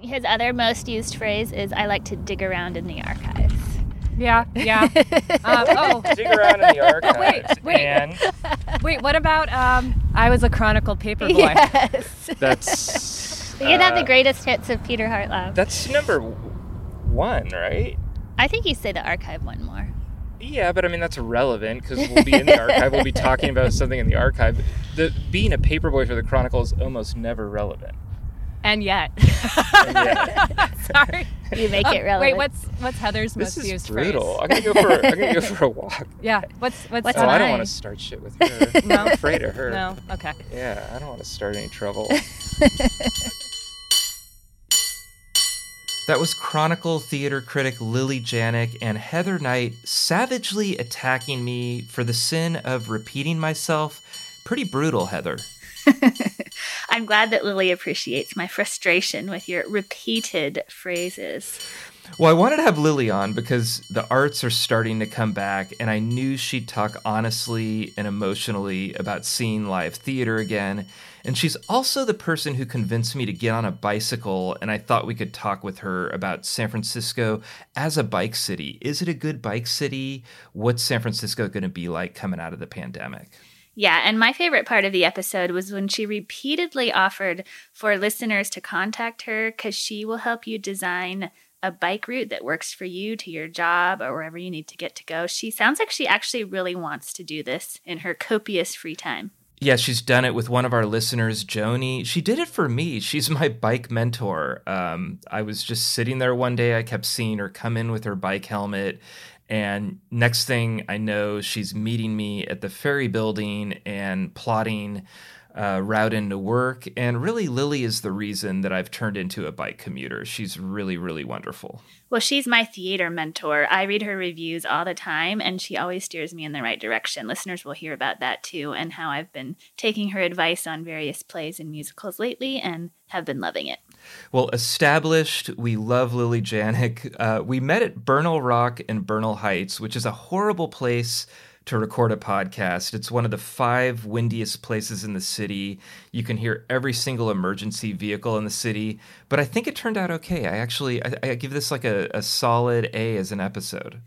His other most used phrase is I like to dig around in the archives. Yeah, yeah. um, oh, Dig around in the archives. wait. And wait, what about um, I was a Chronicle paper boy? Yes. that's. We can have the uh, greatest hits of Peter Hartlaub. That's number one, right? I think you say the archive one more. Yeah, but I mean that's irrelevant because we'll be in the archive. We'll be talking about something in the archive. The being a paperboy for the Chronicle is almost never relevant. And yet. And yet- Sorry. You make Um, it relevant. Wait, what's what's Heather's this most is used brutal. phrase? I'm gonna go for. I'm gonna go for a walk. Yeah. What's what's, What's oh, I don't want to start shit with her. No. I'm afraid of her. No. Okay. Yeah, I don't want to start any trouble. That was Chronicle theater critic Lily Janiak and Heather Knight savagely attacking me for the sin of repeating myself. Pretty brutal, Heather. I'm glad that Lily appreciates my frustration with your repeated phrases. Well, I wanted to have Lily on because the arts are starting to come back, and I knew she'd talk honestly and emotionally about seeing live theater again. And she's also the person who convinced me to get on a bicycle, and I thought we could talk with her about San Francisco as a bike city. Is it a good bike city? What's San Francisco going to be like coming out of the pandemic? Yeah, and my favorite part of the episode was when she repeatedly offered for listeners to contact her because she will help you design a bike route that works for you to your job or wherever you need to get to go. She sounds like she actually really wants to do this in her copious free time. Yeah, she's done it with one of our listeners, Joni. She did it for me. She's my bike mentor. Um, I was just sitting there one day. I kept seeing her come in with her bike helmet. And next thing I know, she's meeting me at the ferry building and plotting uh, route into work. And really, Lily is the reason that I've turned into a bike commuter. She's really, really wonderful. Well, she's my theater mentor. I read her reviews all the time, and she always steers me in the right direction. Listeners will hear about that too, and how I've been taking her advice on various plays and musicals lately and have been loving it. Well, established, we love Lily Janiak. Uh, we met at Bernal Rock in Bernal Heights, which is a horrible place to record a podcast. It's one of the five windiest places in the city. You can hear every single emergency vehicle in the city, but I think it turned out okay. I actually I, I give this like a, a solid A as an episode.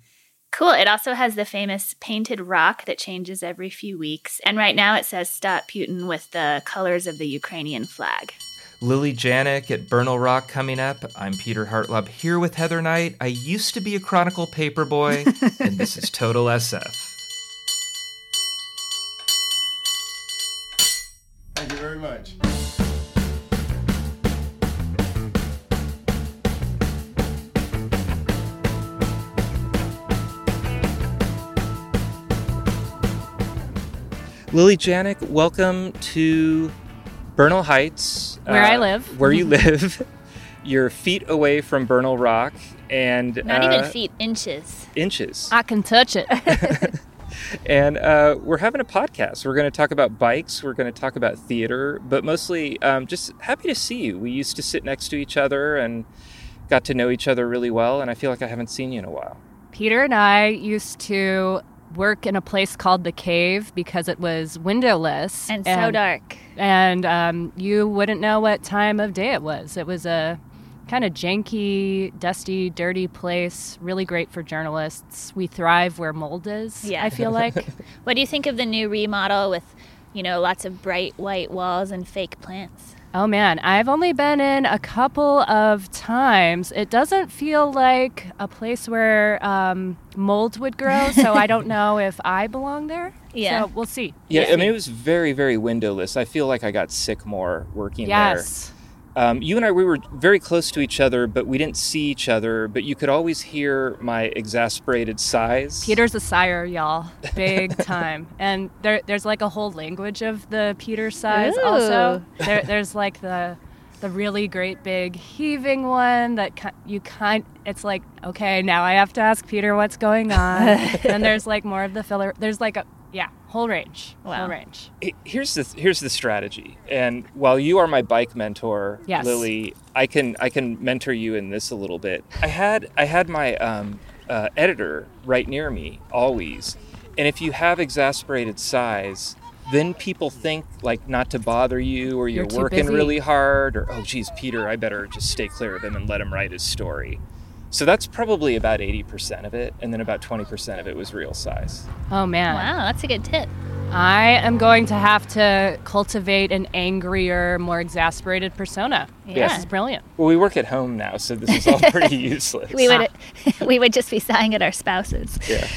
Cool. It also has the famous painted rock that changes every few weeks. And right now it says Stop Putin with the colors of the Ukrainian flag. Lily Janiak at Bernal Rock coming up. I'm Peter Hartlaub here with Heather Knight. I used to be a Chronicle paperboy, and this is Total SF. Thank you very much. Lily Janiak, welcome to Bernal Heights, Where I live. Where you live, you're feet away from Bernal Rock, and Not uh, even feet, inches. inches. I can touch it. And uh, we're having a podcast. We're going to talk about bikes. We're going to talk about theater, but mostly um, just happy to see you. We used to sit next to each other and got to know each other really well, and I feel like I haven't seen you in a while. Peter and I used to work in a place called the Cave because it was windowless And so dark. and um, you wouldn't know what time of day it was. It was a kind of janky, dusty, dirty place. Really great for journalists. We thrive where mold is. Yeah. I feel like. What do you think of the new remodel with, you know, lots of bright white walls and fake plants? oh man, I've only been in a couple of times. It doesn't feel like a place where um, mold would grow, so I don't know if I belong there. Yeah. So we'll see. Yeah, We'll I mean, it was very, very windowless. I feel like I got sick more working yes. there. Um, you and I, we were very close to each other, but we didn't see each other. But you could always hear my exasperated sighs. Peter's a sire, y'all, big time. And there, there's like a whole language of the Peter sighs. Also, there, there's like the, the really great big heaving one that ki- you kind. It's like okay, now I have to ask Peter what's going on. and there's like more of the filler. There's like a yeah, whole range, Wow. whole range. Here's the here's the strategy. And while you are my bike mentor, Yes. Lily, I can I can mentor you in this a little bit. I had I had my um, uh, editor right near me always, and if you have exasperated sighs, then people think like not to bother you or you're, You're working busy. really hard or oh geez peter i better just stay clear of him and let him write his story so that's probably about 80% of it and then about 20% of it was real sighs Oh man. Wow, that's a good tip. I am going to have to cultivate an angrier, more exasperated persona. Yeah. This is brilliant. well we work at home now so this is all pretty useless We would we would just be sighing at our spouses. yeah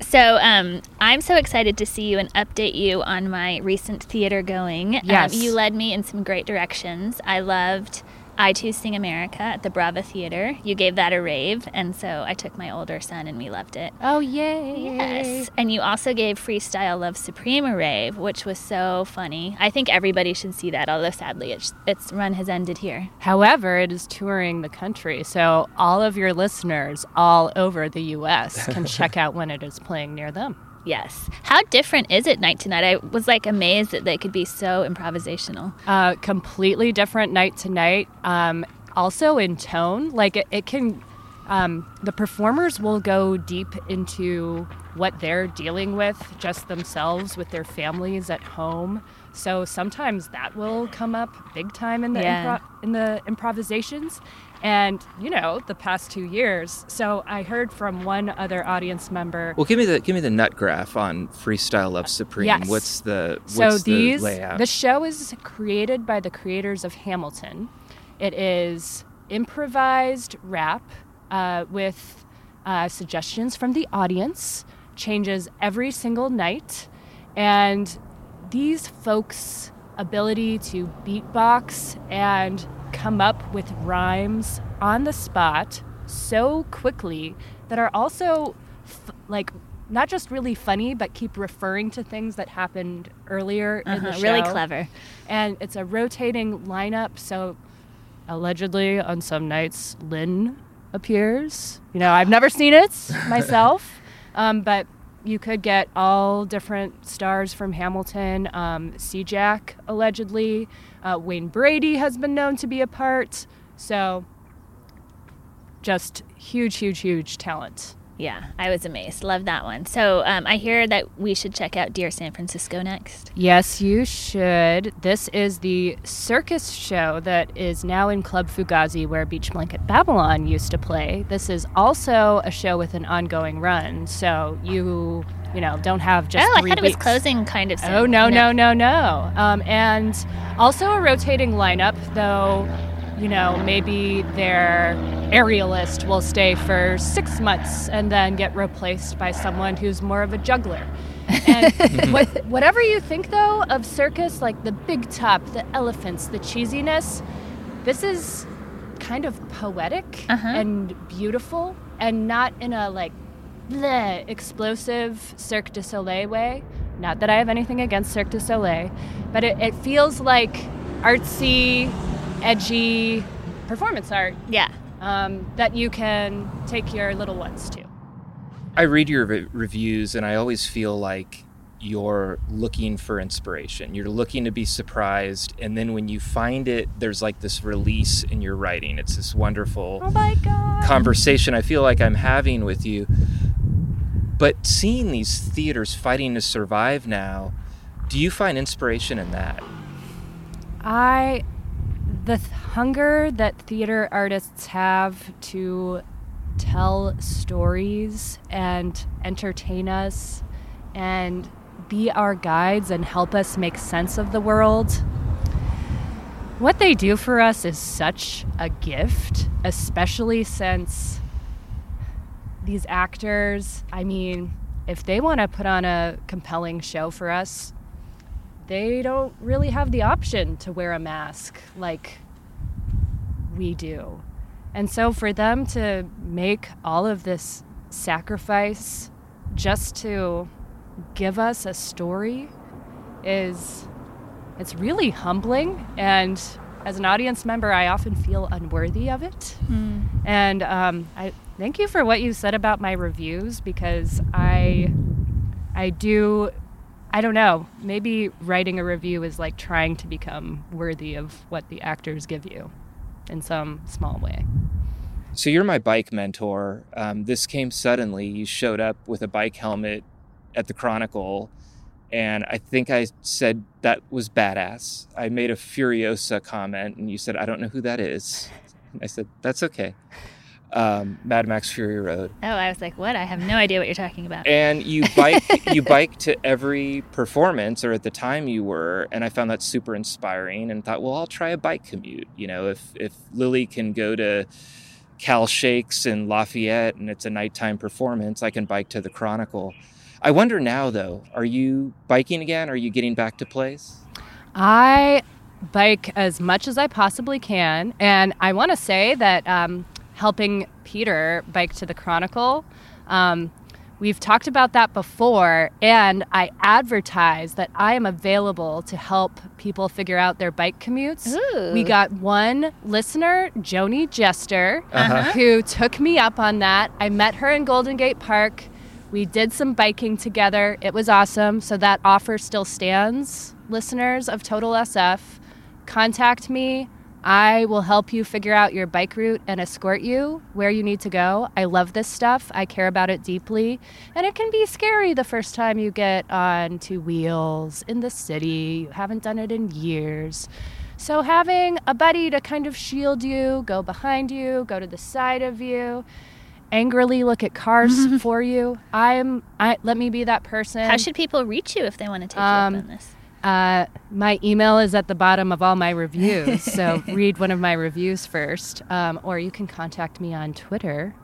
So um, I'm so excited to see you and update you on my recent theater going. Yes. Um, you led me in some great directions. I loved I Too Sing America at the Brava Theater. You gave that a rave, and so I took my older son and we loved it. Oh yay! Yes. And you also gave Freestyle Love Supreme a rave, which was so funny. I think everybody should see that, although sadly its, its run has ended here. However, it is touring the country, so all of your listeners all over the U.S. can check out when it is playing near them. Yes. How different is it night to night? I was like amazed that they could be so improvisational. Uh, completely different night to night. Um, also in tone, like it, it can. Um, the performers will go deep into what they're dealing with just themselves with their families at home. So sometimes that will come up big time in the Yeah. impro- in the improvisations. And you know, the past two years. So I heard from one other audience member. well give me the give me the nut graph on freestyle love supreme Yes. what's the what's so these the layout the show is created by the creators of Hamilton. It is improvised rap uh, with uh, suggestions from the audience. Changes every single night, and these folks' ability to beatbox and come up with rhymes on the spot so quickly that are also f- like not just really funny, but keep referring to things that happened earlier in the Uh-huh, show. Really clever. And it's a rotating lineup. So allegedly, on some nights, Lin appears. You know, I've never seen it myself, um, but you could get all different stars from Hamilton. Um, Jack allegedly. Uh, Wayne Brady has been known to be a part. So just huge, huge, huge talent. Yeah, I was amazed. Love that one. So um, I hear that we should check out Dear San Francisco next. Yes, you should. This is the circus show that is now in Club Fugazi, where Beach Blanket Babylon used to play. This is also a show with an ongoing run, so you, you know, don't have just. oh, I three thought it was closing kind of soon. Oh no, no, no, no. Um, and also a rotating lineup, though. You know, maybe their aerialist will stay for six months and then get replaced by someone who's more of a juggler. And what, whatever you think, though, of circus, like the big top, the elephants, the cheesiness, this is kind of poetic Uh-huh. and beautiful, and not in a like bleh, explosive Cirque du Soleil way. Not that I have anything against Cirque du Soleil, but it, it feels like artsy, edgy performance art Yeah. um, that you can take your little ones to. I read your re- reviews and I always feel like you're looking for inspiration. You're looking to be surprised. And then when you find it, there's like this release in your writing. It's this wonderful Oh my god! conversation I feel like I'm having with you. But seeing these theaters fighting to survive now, do you find inspiration in that? I, the th- hunger that theater artists have to tell stories and entertain us and be our guides and help us make sense of the world. What they do for us is such a gift, especially since these actors, I mean, if they want to put on a compelling show for us, they don't really have the option to wear a mask like we do. And so for them to make all of this sacrifice just to give us a story is it's really humbling. And as an audience member i often feel unworthy of it. And um, i thank you for what you said about my reviews because i i do i don't know maybe writing a review is like trying to become worthy of what the actors give you in some small way So you're my bike mentor. Um, this came suddenly. You showed up with a bike helmet at the Chronicle, and I think I said that was badass. I made a Furiosa comment, and you said, I don't know who that is. I said, that's okay. Um, Mad Max Fury Road. Oh, I was like, what? I have no idea what you're talking about. And you bike, you bike to every performance, or at the time you were, and I found that super inspiring, and thought, well, I'll try a bike commute. You know, if if Lily can go to Cal Shakes in Lafayette, and it's a nighttime performance, I can bike to the Chronicle. I wonder now, though, are you biking again? Are you getting back to place? I bike as much as I possibly can. And I want to say that um, helping Peter bike to the Chronicle, um, we've talked about that before. And I advertise that I am available to help people figure out their bike commutes. Ooh. We got one listener, Joni Jester, Uh-huh. who took me up on that. I met her in Golden Gate Park. We did some biking together. It was awesome. So that offer still stands, listeners of Total SF. Contact me. I will help you figure out your bike route and escort you where you need to go. I love this stuff. I care about it deeply. And it can be scary the first time you get on two wheels in the city. You haven't done it in years. So having a buddy to kind of shield you, go behind you, go to the side of you, angrily look at cars for you. I'm I let me be that person. How should people reach you if they want to take Um, you up on this? Uh, my email is at the bottom of all my reviews, so read one of my reviews first, um, or you can contact me on Twitter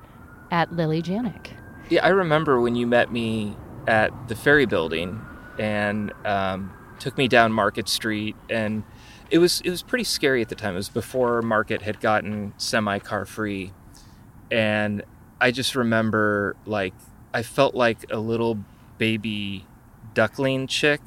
at Lily Janiak. Yeah, I remember when you met me at the ferry building and um, took me down Market Street, and it was it was pretty scary at the time. It was before Market had gotten semi car free, and I just remember like I felt like a little baby duckling chick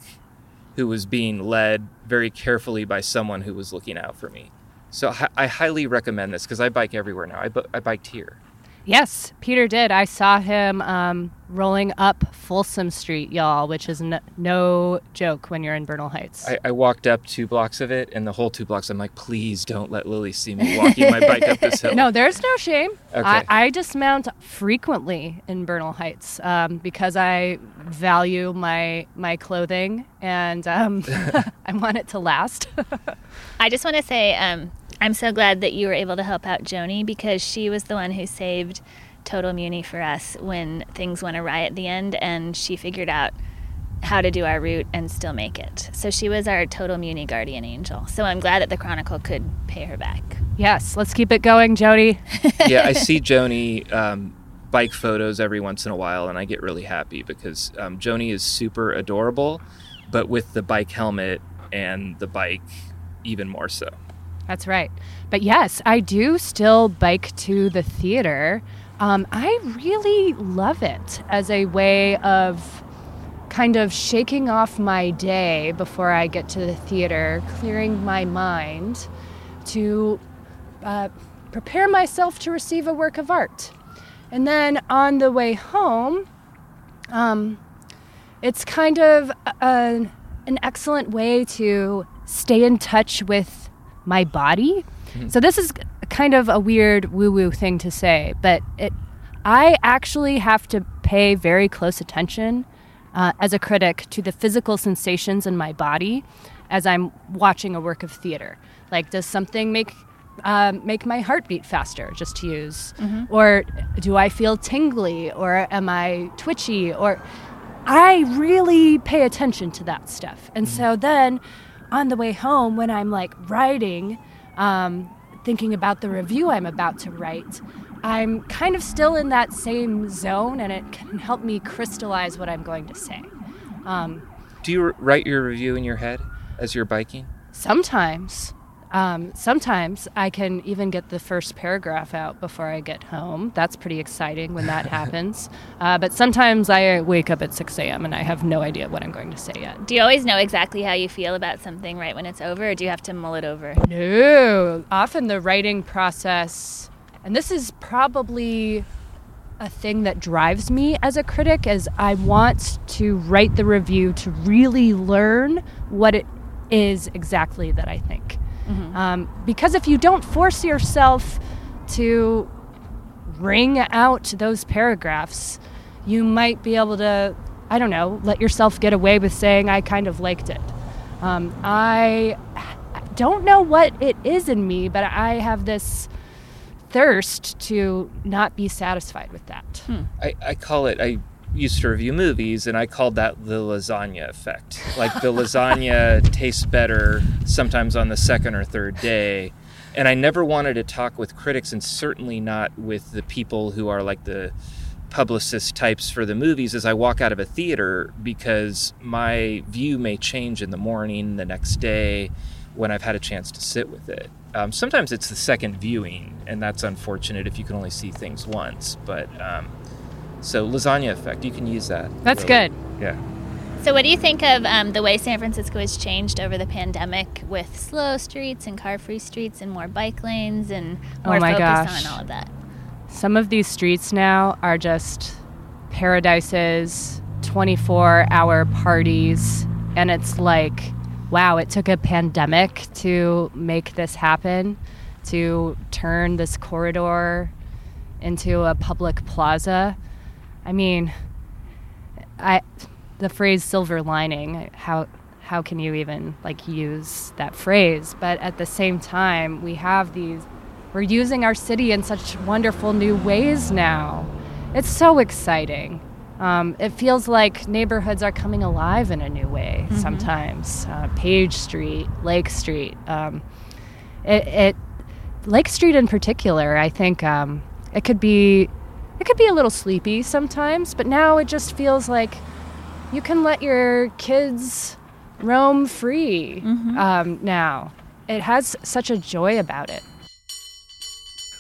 who was being led very carefully by someone who was looking out for me. So I highly recommend this because I bike everywhere now. I, bu- I biked here. Yes, Peter did. I saw him um, rolling up Folsom Street, y'all, which is n- no joke when you're in Bernal Heights. I, I walked up two blocks of it, and the whole two blocks, I'm like, please don't let Lily see me walking my bike up this hill. No, there's no shame. Okay. I, I dismount frequently in Bernal Heights um, because I value my my clothing and um, I want it to last. I just want to say um, I'm so glad that you were able to help out Joni because she was the one who saved Total Muni for us when things went awry at the end, and she figured out how to do our route and still make it. So she was our Total Muni guardian angel. So I'm glad that the Chronicle could pay her back. yes, let's keep it going, Jody. yeah, I see Joni um, bike photos every once in a while, and I get really happy because um, Joni is super adorable, but with the bike helmet and the bike, even more so. That's right. But yes, I do still bike to the theater. Um, I really love it as a way of kind of shaking off my day before I get to the theater, clearing my mind to uh, prepare myself to receive a work of art. And then on the way home, um, it's kind of a, an excellent way to stay in touch with my body. So this is kind of a weird woo-woo thing to say, but it, I actually have to pay very close attention uh, as a critic to the physical sensations in my body as I'm watching a work of theater. Like, does something make um, make my heart beat faster? Just to use, or do I feel tingly, or am I twitchy, or I really pay attention to that stuff. And so then on the way home, when I'm like writing, um, thinking about the review I'm about to write, I'm kind of still in that same zone and it can help me crystallize what I'm going to say. Um, Do you write your review in your head as you're biking? sometimes. Um, sometimes I can even get the first paragraph out before I get home. That's pretty exciting when that happens. Uh, but sometimes I wake up at 6 a.m. and I have no idea what I'm going to say yet. Do you always know exactly how you feel about something right when it's over, or do you have to mull it over? No. Often the writing process, and this is probably a thing that drives me as a critic, is I want to write the review to really learn what it is exactly that I think. Um, because if you don't force yourself to wring out those paragraphs, you might be able to I don't know, let yourself get away with saying, I kind of liked it. Um, I don't know what it is in me, but I have this thirst to not be satisfied with that. Hmm. I, I call it, I used to review movies and I called that the lasagna effect. Like the lasagna tastes better sometimes on the second or third day. And I never wanted to talk with critics and certainly not with the people who are like the publicist types for the movies as I walk out of a theater because my view may change in the morning, the next day, when I've had a chance to sit with it. Um, sometimes it's the second viewing, and that's unfortunate if you can only see things once. But um, so lasagna effect, you can use that. That's really. good. Yeah. So, what do you think of um, the way San Francisco has changed over the pandemic with slow streets and car free streets and more bike lanes and Oh more my focus gosh. on all of that? Some of these streets now are just paradises, 24 hour parties, and it's like, wow, it took a pandemic to make this happen, to turn this corridor into a public plaza. I mean, I the phrase silver lining, how how can you even like use that phrase? But at the same time, we have these we're using our city in such wonderful new ways now. It's so exciting. Um, it feels like neighborhoods are coming alive in a new way sometimes. Uh, Page Street, Lake Street. Um, it, it Lake Street in particular, I think um, it could be it could be a little sleepy sometimes, but now it just feels like you can let your kids roam free um, now. It has such a joy about it.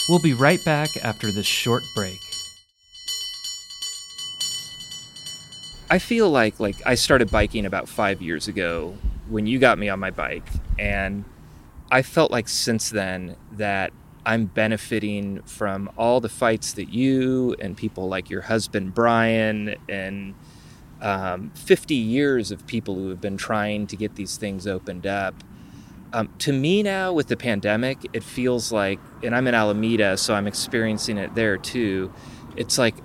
We'll be right back after this short break. I feel like like I started biking about five years ago when you got me on my bike, and I felt like since then that I'm benefiting from all the fights that you and people like your husband Brian and um, 50 years of people who have been trying to get these things opened up. Um, to me now, with the pandemic, it feels like, and I'm in Alameda, so I'm experiencing it there too. It's like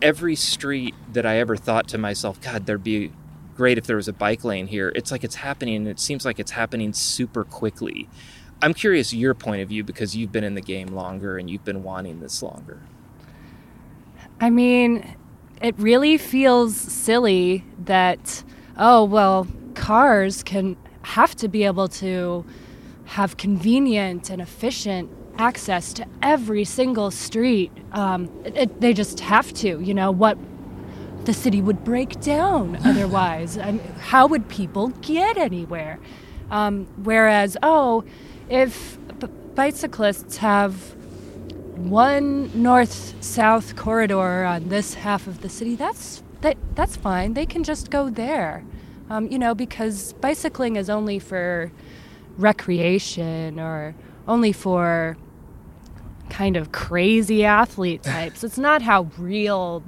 every street that I ever thought to myself, God, there'd be great if there was a bike lane here. It's like it's happening, and it seems like it's happening super quickly. I'm curious your point of view because you've been in the game longer and you've been wanting this longer. I mean, it really feels silly that, oh, well, cars can have to be able to have convenient and efficient access to every single street. Um, it, it- they just have to, you know, what the city would break down otherwise. I mean, how would people get anywhere? Um, whereas, oh, if b- bicyclists have one north-south corridor on this half of the city, that's that that's fine. They can just go there, um, you know, because bicycling is only for recreation or only for kind of crazy athlete types. It's not how real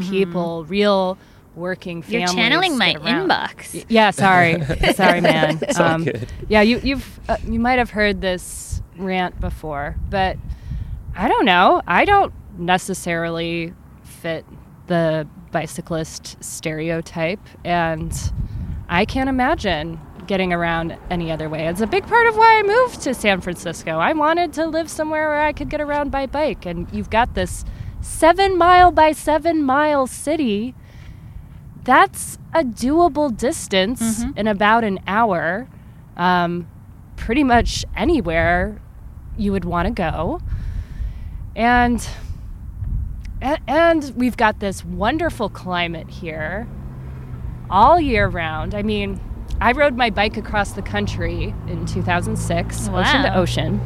people, real working You're channeling my inbox. Yeah, sorry, sorry, man. It's all good. Yeah, you you've uh, you might have heard this rant before, but I don't know. I don't necessarily fit the bicyclist stereotype, and I can't imagine getting around any other way. It's a big part of why I moved to San Francisco. I wanted to live somewhere where I could get around by bike, and you've got this seven mile by seven mile city. That's a doable distance in about an hour. Um, pretty much anywhere you would want to go. And and we've got this wonderful climate here all year round. I mean, I rode my bike across the country in 2006, ocean to ocean.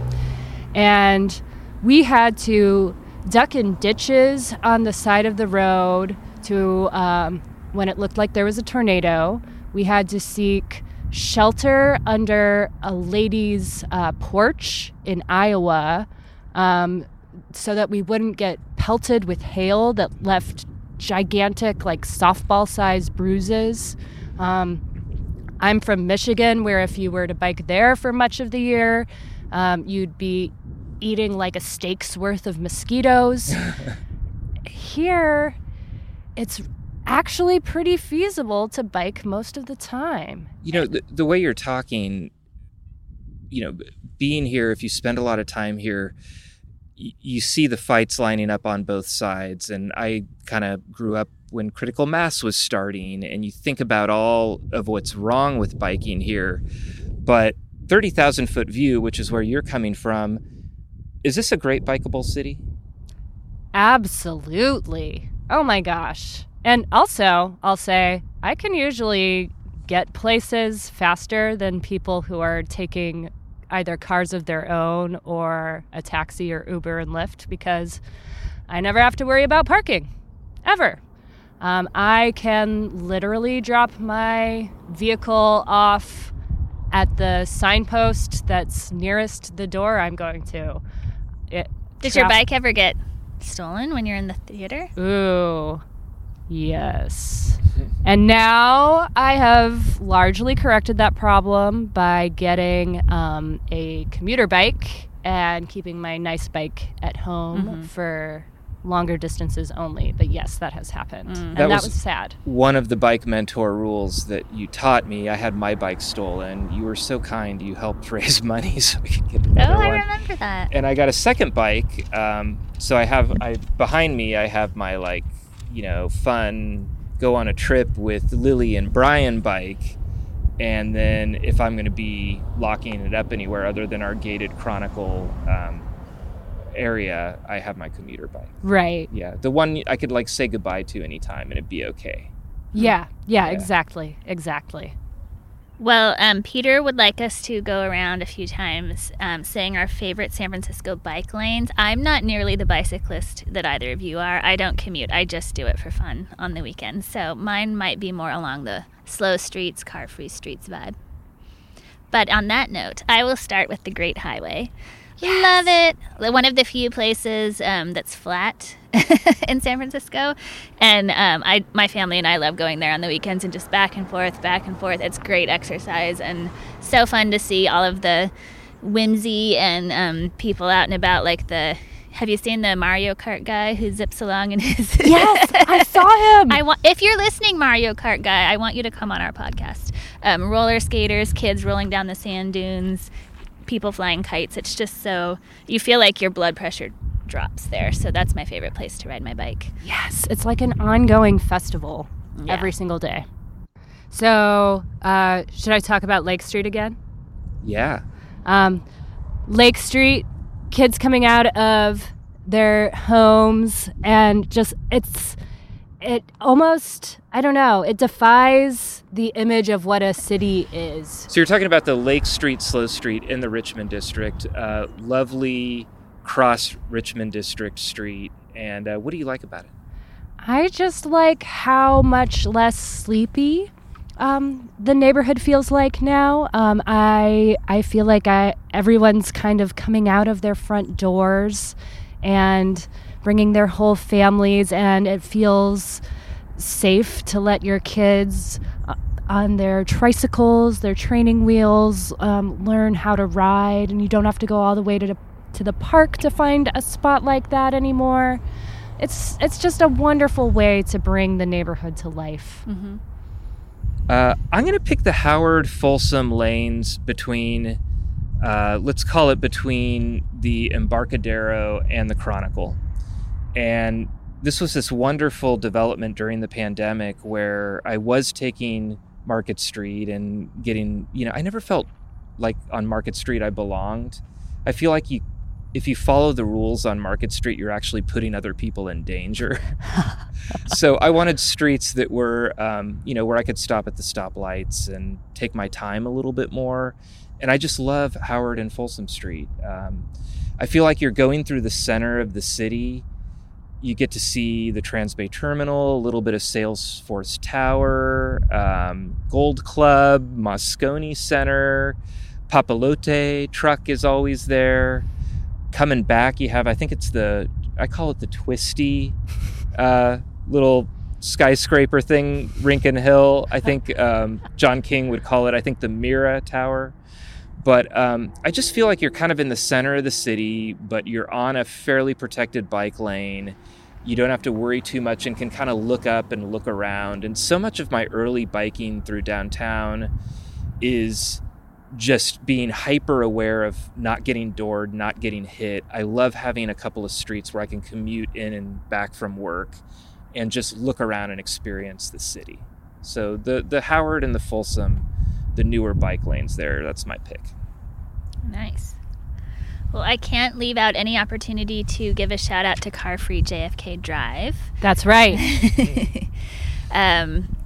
And we had to duck in ditches on the side of the road to um, when it looked like there was a tornado. We had to seek shelter under a lady's uh, porch in Iowa um, so that we wouldn't get pelted with hail that left gigantic, like softball sized bruises. Um, I'm from Michigan, where if you were to bike there for much of the year, um, you'd be eating like a steak's worth of mosquitoes. Here, it's actually pretty feasible to bike most of the time. You know, the, the way you're talking, you know, being here, if you spend a lot of time here, y- you see the fights lining up on both sides. And I kind of grew up when critical mass was starting, and you think about all of what's wrong with biking here. But 30,000 foot view, which is where you're coming from, is this a great bikeable city? Absolutely. Oh my gosh. And also, I'll say, I can usually get places faster than people who are taking either cars of their own or a taxi or Uber and Lyft because I never have to worry about parking, ever. Um, I can literally drop my vehicle off at the signpost that's nearest the door I'm going to. It, Did your bike ever get stolen when you're in the theater? Ooh, yes. And now I have largely corrected that problem by getting um, a commuter bike and keeping my nice bike at home for longer distances only. But yes, that has happened. And That that, was- was, sad. One of the bike mentor rules that you taught me, I had my bike stolen. You were so kind. You helped raise money so we could get Oh, I remember that. and I got a second bike. Um, so I have I behind me I have my like you know fun go on a trip with Lily and Brian bike, and then if I'm going to be locking it up anywhere other than our gated Chronicle um, area, I have my commuter bike. Right. Yeah, the one I could like say goodbye to anytime and it'd be okay. Yeah, yeah, Yeah. exactly. Exactly. Well, um, Peter would like us to go around a few times um, saying our favorite San Francisco bike lanes. I'm not nearly the bicyclist that either of you are. I don't commute, I just do it for fun on the weekends. So mine might be more along the slow streets, car free streets vibe. But on that note, I will start with the Great Highway. Love it. One of the few places um, that's flat in San Francisco, and um, I, my family and I love going there on the weekends and just back and forth, back and forth. It's great exercise and so fun to see all of the whimsy and um, people out and about. Like the, have you seen the Mario Kart guy who zips along in his? Yes, I saw him. I want if you're listening, Mario Kart guy, I want you to come on our podcast. Um, roller skaters, kids rolling down the sand dunes, people flying kites. It's just so you feel like your blood pressure drops there. So that's my favorite place to ride my bike. Yes, it's like an ongoing festival Yeah. every single day. So, uh, should I talk about Lake Street again? Yeah. Um, Lake Street, kids coming out of their homes, and just it's it almost I don't know it defies the image of what a city is. So you're talking about the Lake Street Slow Street in the Richmond district, uh, lovely cross Richmond district street. And uh, what do you like about it? I just like how much less sleepy um, the neighborhood feels like now. Um, I I feel like I everyone's kind of coming out of their front doors and bringing their whole families, and it feels safe to let your kids uh, on their tricycles, their training wheels, um, learn how to ride, and you don't have to go all the way to the, to the park to find a spot like that anymore. It's it's just a wonderful way to bring the neighborhood to life. Uh, I'm going to pick the Howard Folsom lanes between, uh, let's call it between the Embarcadero and the Chronicle. And this was this wonderful development during the pandemic where I was taking Market Street and getting, you know, I never felt like on Market Street I belonged. I feel like you, if you follow the rules on Market Street, you're actually putting other people in danger. so I wanted streets that were, um, you know, where I could stop at the stoplights and take my time a little bit more. And I just love Howard and Folsom Street. Um, I feel like you're going through the center of the city. You get to see the Transbay Terminal, a little bit of Salesforce Tower, um, Gold Club, Moscone Center, Papalote truck is always there. Coming back, you have, I think it's the, I call it the Twisty uh, little skyscraper thing, Rincon Hill. I think um, John King would call it, I think the Mira Tower. But um, I just feel like you're kind of in the center of the city, but you're on a fairly protected bike lane. You don't have to worry too much and can kind of look up and look around. And so much of my early biking through downtown is just being hyper aware of not getting doored, not getting hit. I love having a couple of streets where I can commute in and back from work and just look around and experience the city. So the the Howard and the Folsom, the newer bike lanes there, that's my pick. Nice. Well, I can't leave out any opportunity to give a shout out to Car Free JFK Drive. That's right. um,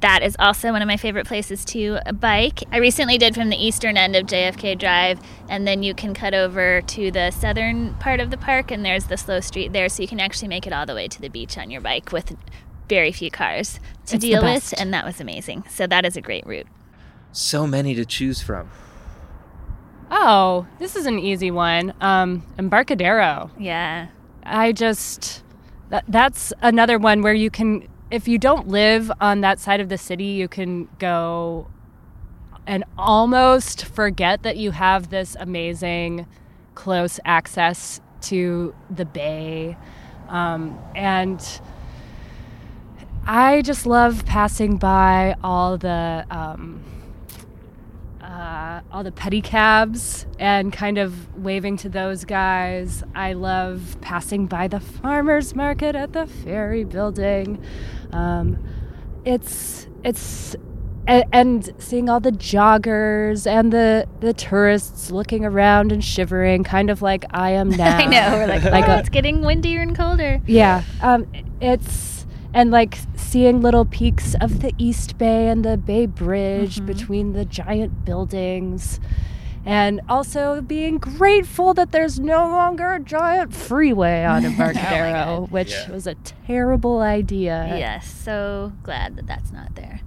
that is also one of my favorite places to bike. I recently did from the eastern end of JFK Drive, and then you can cut over to the southern part of the park, and there's the slow street there, so you can actually make it all the way to the beach on your bike with very few cars to It's deal with, and that was amazing. So that is a great route. So many to choose from. Oh, this is an easy one. Um, Embarcadero. Yeah. I just that, that's another one where you can if you don't live on that side of the city, you can go and almost forget that you have this amazing close access to the bay. Um, and I just love passing by all the um, uh, all the pedicabs and kind of waving to those guys. I love passing by the farmers market at the ferry building. Um, it's it's and, and seeing all the joggers and the the tourists looking around and shivering, kind of like I am now. I know. We're like, Like oh, a- it's getting windier and colder. yeah, um, it's and like seeing little peaks of the East Bay and the Bay Bridge Mhm. between the giant buildings, and also being grateful that there's no longer a giant freeway on Embarcadero, God. which Yeah. was a terrible idea. yes. So glad that that's not there.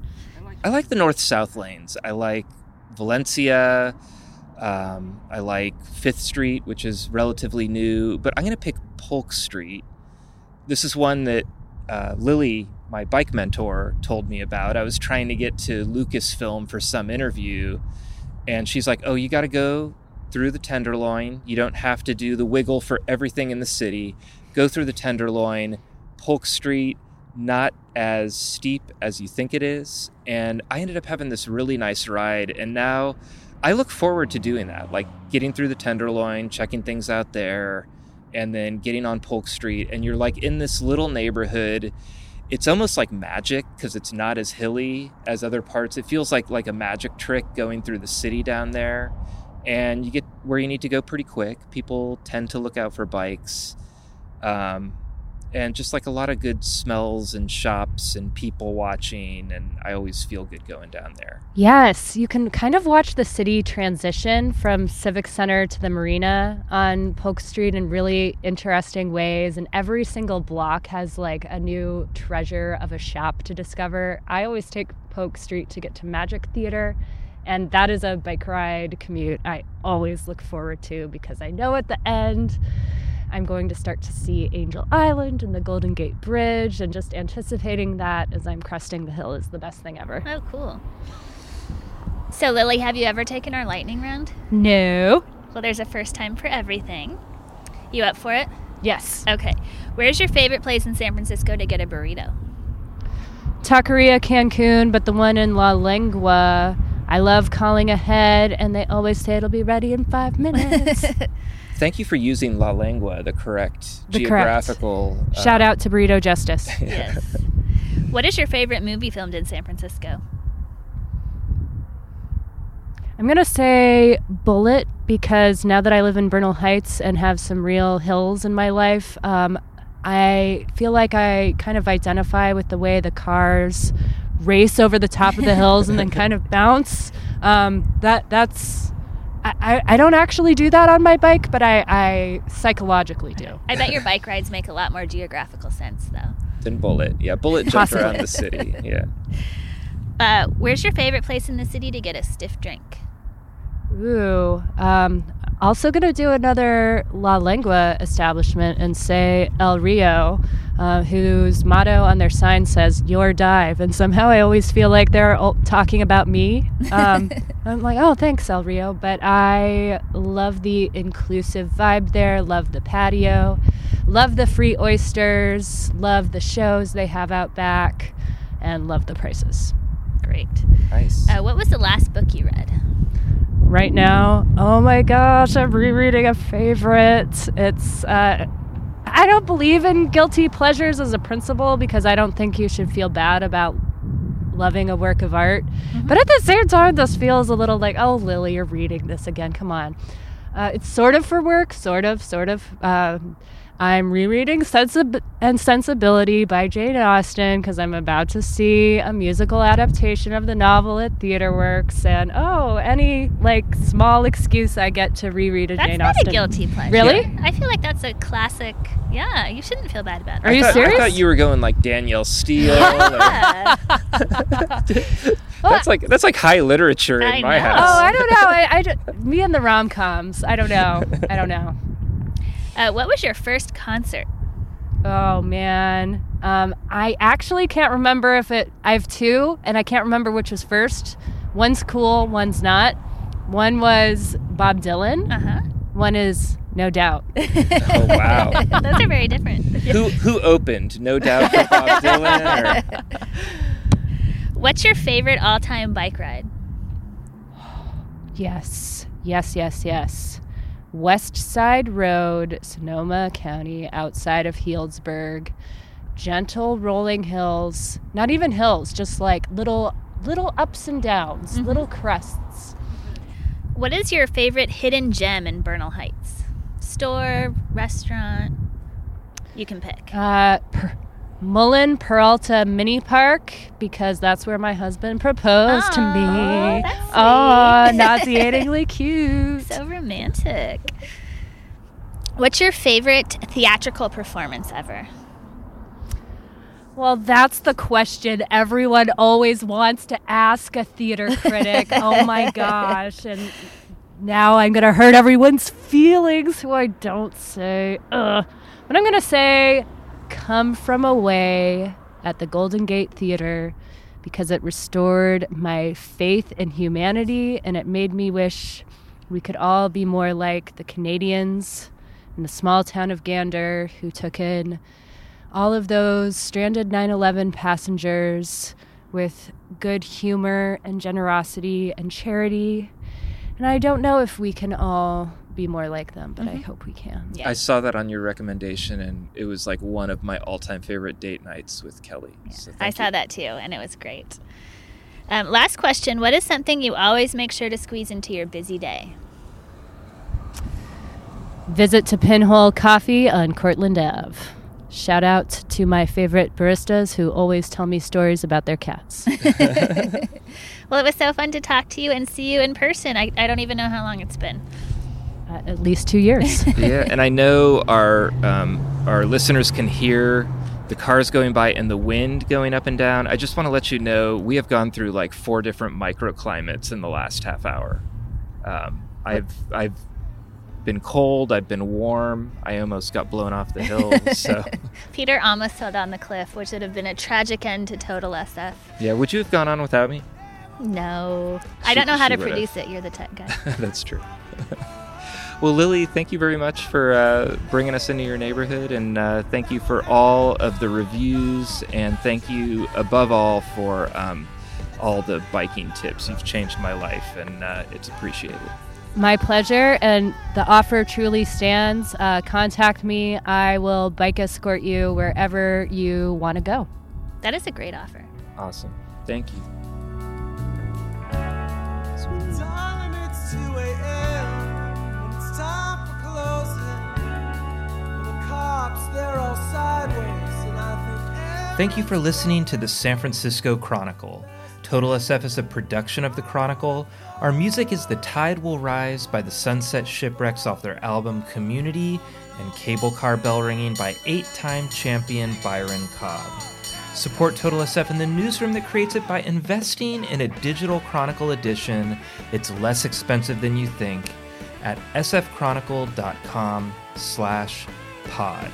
I like the north south lanes. I like Valencia. Um, I like Fifth Street, which is relatively new, but I'm going to pick Polk Street. This is one that uh, Lily, my bike mentor, told me about. I was trying to get to Lucasfilm for some interview, and she's like, "Oh, you got to go through the Tenderloin. You don't have to do the wiggle for everything in the city. Go through the Tenderloin, Polk Street, not as steep as you think it is. And I ended up having this really nice ride. And now I look forward to doing that, like getting through the Tenderloin, checking things out there, and then getting on Polk Street. And you're like in this little neighborhood. It's almost like magic because it's not as hilly as other parts. It feels like like a magic trick going through the city down there. And you get where you need to go pretty quick. People tend to look out for bikes. Um, and just like a lot of good smells and shops and people watching and i always feel good going down there Yes, you can kind of watch the city transition from Civic Center to the marina on Polk Street in really interesting ways. And every single block has like a new treasure of a shop to discover. I always take Polk Street to get to Magic Theater. And that is a bike ride commute I always look forward to because I know at the end I'm going to start to see Angel Island and the Golden Gate Bridge, and just anticipating that as I'm cresting the hill is the best thing ever. Oh, cool. So, Lily, have you ever taken our lightning round? No. Well, there's a first time for everything. You up for it? Yes. Okay. Where's your favorite place in San Francisco to get a burrito? Taqueria Cancun, but the one in La Lengua, I love calling ahead, and they always say it'll be ready in five minutes. thank you for using la lengua the correct The correct. geographical uh, Shout out to Burrito Justice. yes. What is your favorite movie filmed in San Francisco? I'm going to say Bullitt because now that I live in Bernal Heights and have some real hills in my life, um, I feel like I kind of identify with the way the cars race over the top of the hills and then kind of bounce. Um, that that's I, I, I don't actually do that on my bike, but I, I psychologically do. I bet your bike rides make a lot more geographical sense, though. than Bullitt yeah Bullitt jumped Possibly. around the city yeah Uh, where's your favorite place in the city to get a stiff drink? Ooh. Um, also going to do another La Lengua establishment and say El Rio, uh, whose motto on their sign says "Your dive," and somehow I always feel like they're all talking about me. Um, I'm like, oh, thanks, El Rio, but I love the inclusive vibe there. Love the patio. love the free oysters, love the shows they have out back, and love the prices. Great. Nice. Uh, what was the last book you read? Right now, oh my gosh, I'm rereading a favorite. It's, uh, I don't believe in guilty pleasures as a principle because I don't think you should feel bad about loving a work of art. But at the same time, this feels a little like, oh, Lily, you're reading this again. Come on. Uh, it's sort of for work, sort of, sort of. Uh, I'm rereading Sensib- and Sensibility by Jane Austen because I'm about to see a musical adaptation of the novel at TheatreWorks, and oh, any like small excuse I get to reread a That's Jane not a guilty pleasure. Really? I feel like that's a classic. Yeah, you shouldn't feel bad about Are that. you I thought, serious? I thought you were going like Danielle Steel. or- that's like that's like high literature in I my know. house. Oh, I don't know. I, I ju- me and the rom coms. I don't know. I don't know. Uh, what was your first concert? Oh man, um, I actually can't remember if it. I have two, and I can't remember which was first. One's cool, one's not. One was Bob Dylan. Uh huh. One is No Doubt. Oh wow. Those are very different. who who opened? No doubt for Bob Dylan. Or... What's your favorite all-time bike ride? Yes, yes, yes, yes. West Side Road, Sonoma County, outside of Healdsburg. Gentle rolling hills, not even hills, just like little little ups and downs, little crests. What is your favorite hidden gem in Bernal Heights? Store, restaurant? You can pick. Uh, per- Mullen Peralta Mini Park because that's where my husband proposed to Aw, me. Oh, nauseatingly cute. So romantic. What's your favorite theatrical performance ever? Well, that's the question everyone always wants to ask a theater critic. oh my gosh. And now I'm going to hurt everyone's feelings who I don't say. Ugh. But I'm going to say Come From Away at the Golden Gate Theater because it restored my faith in humanity and it made me wish we could all be more like the Canadians in the small town of Gander who took in all of those stranded 9 11 passengers with good humor and generosity and charity. And I don't know if we can all be more like them, but I hope we can. Yeah. I saw that on your recommendation, and it was like one of my all-time favorite date nights with Kelly. So I thank saw that too, and it was great. Um, last question What is something you always make sure to squeeze into your busy day? Visit to Pinhole Coffee on Cortland Ave. Shout out to my favorite baristas who always tell me stories about their cats. Well, it was so fun to talk to you and see you in person. I, I don't even know how long it's been. Uh, at least two years. yeah, and I know our um, our listeners can hear the cars going by and the wind going up and down. I just want to let you know we have gone through like four different microclimates in the last half hour. Um, I've I've been cold. I've been warm. I almost got blown off the hill. So Peter almost fell down the cliff, which would have been a tragic end to Total SF. yeah, would you have gone on without me? No. I don't know how to would've. produce it. You're the tech guy. That's true. Well, Lily, thank you very much for uh, bringing us into your neighborhood, and uh, thank you for all of the reviews, and thank you above all for um, all the biking tips. You've changed my life, and uh, it's appreciated. My pleasure, and the offer truly stands. Uh, contact me. I will bike escort you wherever you want to go. That is a great offer. Awesome. Thank you. Thank you for listening to the San Francisco Chronicle. Total SF is a production of the Chronicle. Our music is The Tide Will Rise by the Sunset Shipwrecks off their album Community and Cable Car Bell Ringing by eight time champion Byron Cobb. Support Total SF in the newsroom that creates it by investing in a digital Chronicle edition. It's less expensive than you think at sfchronicle.com slash pod.